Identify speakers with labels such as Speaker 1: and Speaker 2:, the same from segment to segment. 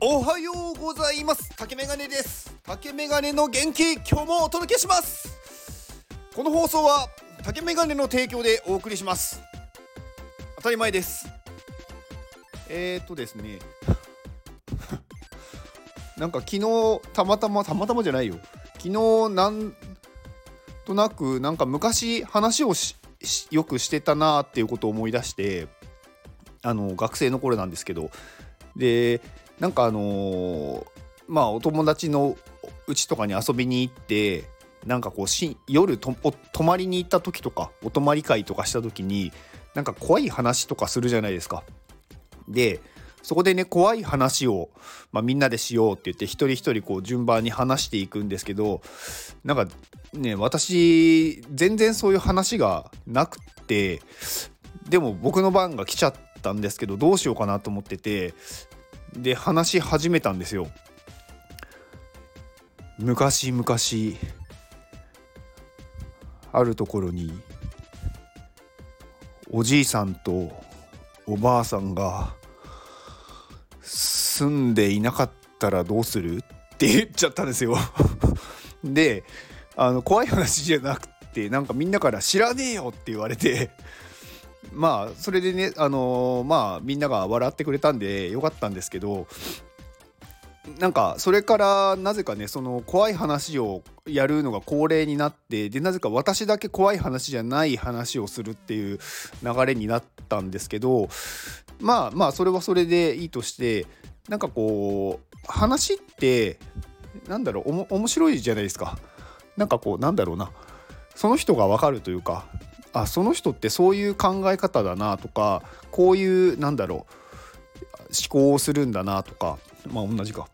Speaker 1: おはようございます。竹メガネです。竹メガネの元気今日もお届けします。この放送は竹メガネの提供でお送りします。当たり前です。えー、っとですね。なんか昨日たまたまたまたまじゃないよ。昨日なんとなくなんか昔話をよくしてたなっていうことを思い出してあの学生の頃なんですけど。でなんかあのー、まあお友達のうちとかに遊びに行ってなんかこうし夜と泊まりに行った時とかお泊まり会とかした時になんか怖い話とかするじゃないですか。でそこでね怖い話を、まあ、みんなでしようって言って一人一人こう順番に話していくんですけどなんかね私全然そういう話がなくてでも僕の番が来ちゃったんですけどどうしようかなと思っててで話し始めたんですよ。昔々あるところにおじいさんとおばあさんが住んでいなかったらどうする？って言っちゃったんですよ。であの怖い話じゃなくてなんかみんなから「知らねえよ」って言われて。まあそれでねあのー、まあみんなが笑ってくれたんでよかったんですけどなんかそれからなぜかねその怖い話をやるのが恒例になってでなぜか私だけ怖い話じゃない話をするっていう流れになったんですけどまあまあそれはそれでいいとしてなんかこう話ってなんだろうおも面白いじゃないですか。なんかこうなんだろうなその人がわかるというかあその人ってそういう考え方だなとかこういうなんだろう思考をするんだなとかまあ同じか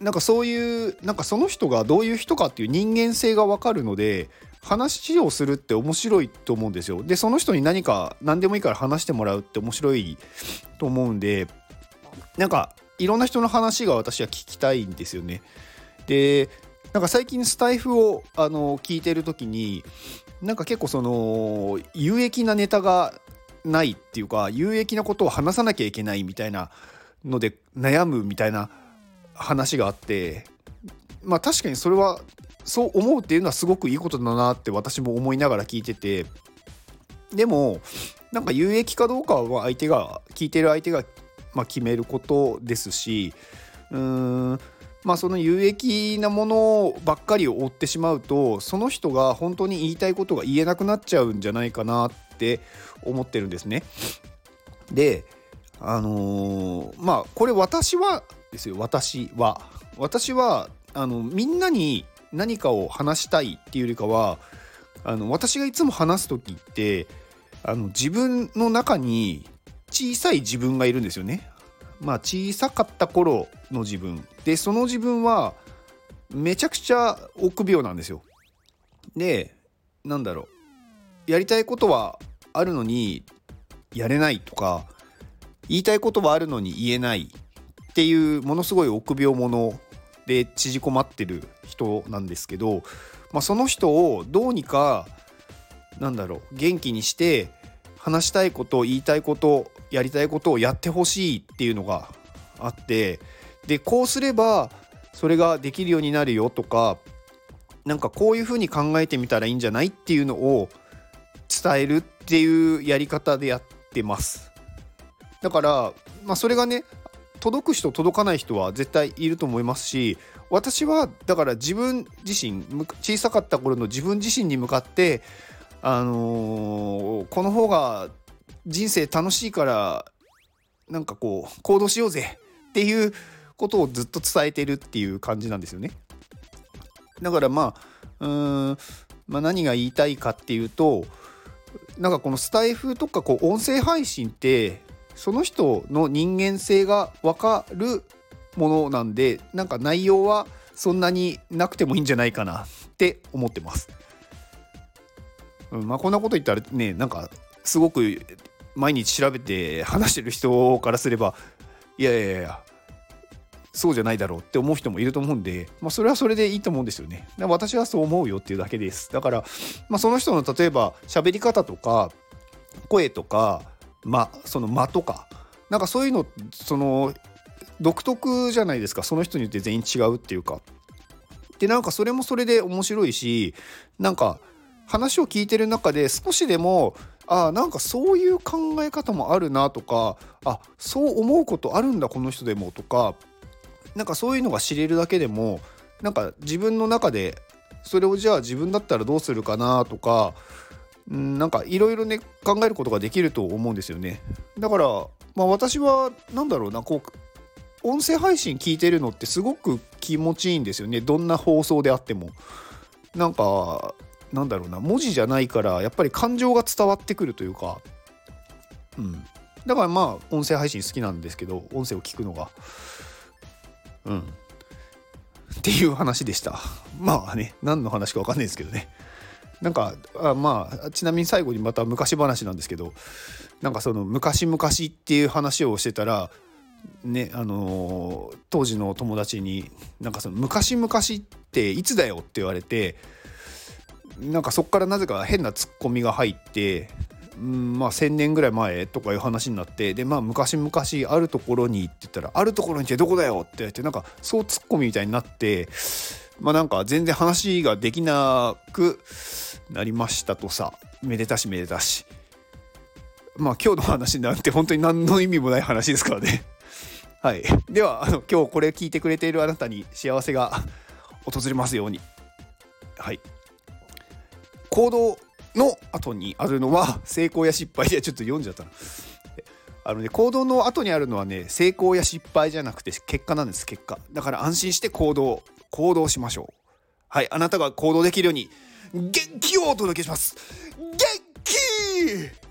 Speaker 1: なんかそういうなんかその人がどういう人かっていう人間性が分かるので話をするって面白いと思うんですよ。でその人に何か何でもいいから話してもらうって面白いと思うんでなんかいろんな人の話が私は聞きたいんですよね。でなんか最近スタイフをあの聞いてる時になんか結構その有益なネタがないっていうか有益なことを話さなきゃいけないみたいなので悩むみたいな話があってまあ確かにそれはそう思うっていうのはすごくいいことだなって私も思いながら聞いててでもなんか有益かどうかは相手が聞いてる相手がまあ決めることですしうーんまあその有益なものばっかりを追ってしまうとその人が本当に言いたいことが言えなくなっちゃうんじゃないかなって思ってるんですね。であのー、まあこれ私はですよ私は。私はあのみんなに何かを話したいっていうよりかはあの私がいつも話す時ってあの自分の中に小さい自分がいるんですよね。まあ小さかった頃の自分でその自分はめちゃくちゃ臆病なんですよ。でなんだろうやりたいことはあるのにやれないとか言いたいことはあるのに言えないっていうものすごい臆病者で縮こまってる人なんですけど、まあ、その人をどうにかなんだろう元気にして話したいこと言いたいことやりたいことをやってほしいっていうのがあってでこうすればそれができるようになるよとかなんかこういうふうに考えてみたらいいんじゃないっていうのを伝えるっていうやり方でやってます。だからまあそれがね届く人届かない人は絶対いると思いますし私はだから自分自身小さかった頃の自分自身に向かってあのー、この方が人生楽しいからなんかこう行動しようぜっていうことをずっと伝えてるっていう感じなんですよね。だからまあうーん、まあ、何が言いたいかっていうとなんかこのスタイフとかこう音声配信ってその人の人間性が分かるものなんでなんか内容はそんなになくてもいいんじゃないかなって思ってます。うん、まあこんなこと言ったらねなんかすごく毎日調べて話してる人からすればいやいやいやそうじゃないだろうって思う人もいると思うんで、まあ、それはそれでいいと思うんですよね。私はそう思うよっていうだけです。だから、まあ、その人の例えば喋り方とか声とか間その間とかなんかそういうのその独特じゃないですかその人によって全員違うっていうか。でなんかそれもそれで面白いしなんか話を聞いてる中で少しでもあなんかそういう考え方もあるなとかあそう思うことあるんだこの人でもとかなんかそういうのが知れるだけでもなんか自分の中でそれをじゃあ自分だったらどうするかなとかんなんかいろいろね考えることができると思うんですよね。だからまあ私は何だろうなこう音声配信聞いてるのってすごく気持ちいいんですよね。どんな放送であっても。なんかなんだろうな文字じゃないからやっぱり感情が伝わってくるというか。うん。だからまあ音声配信好きなんですけど音声を聞くのが。うん。っていう話でした。まあね何の話か分かんないですけどね。なんかあまあちなみに最後にまた昔話なんですけどなんかその昔々っていう話をしてたらねあのー、当時の友達になんかその昔々っていつだよって言われてなんかそこからなぜか変なツッコミが入ってうんまあ1,000年ぐらい前とかいう話になってでまあ昔々あるところに行ってたら「あるところにってどこだよ!」って言ってなんかそうツッコミみたいになってまあなんか全然話ができなくなりましたとさ。めでたしめでたし。まあ今日の話なんて 本当に何の意味もない話ですからね。はい。ではあの今日これ聞いてくれているあなたに幸せが訪れますように。はい。行動の後にあるのは 成功や失敗でちょっと読んじゃったな。あのね、行動の後にあるのはね成功や失敗じゃなくて結果なんです結果。だから安心して行動行動しましょう。はいあなたが行動できるように元気をお届けします。元気！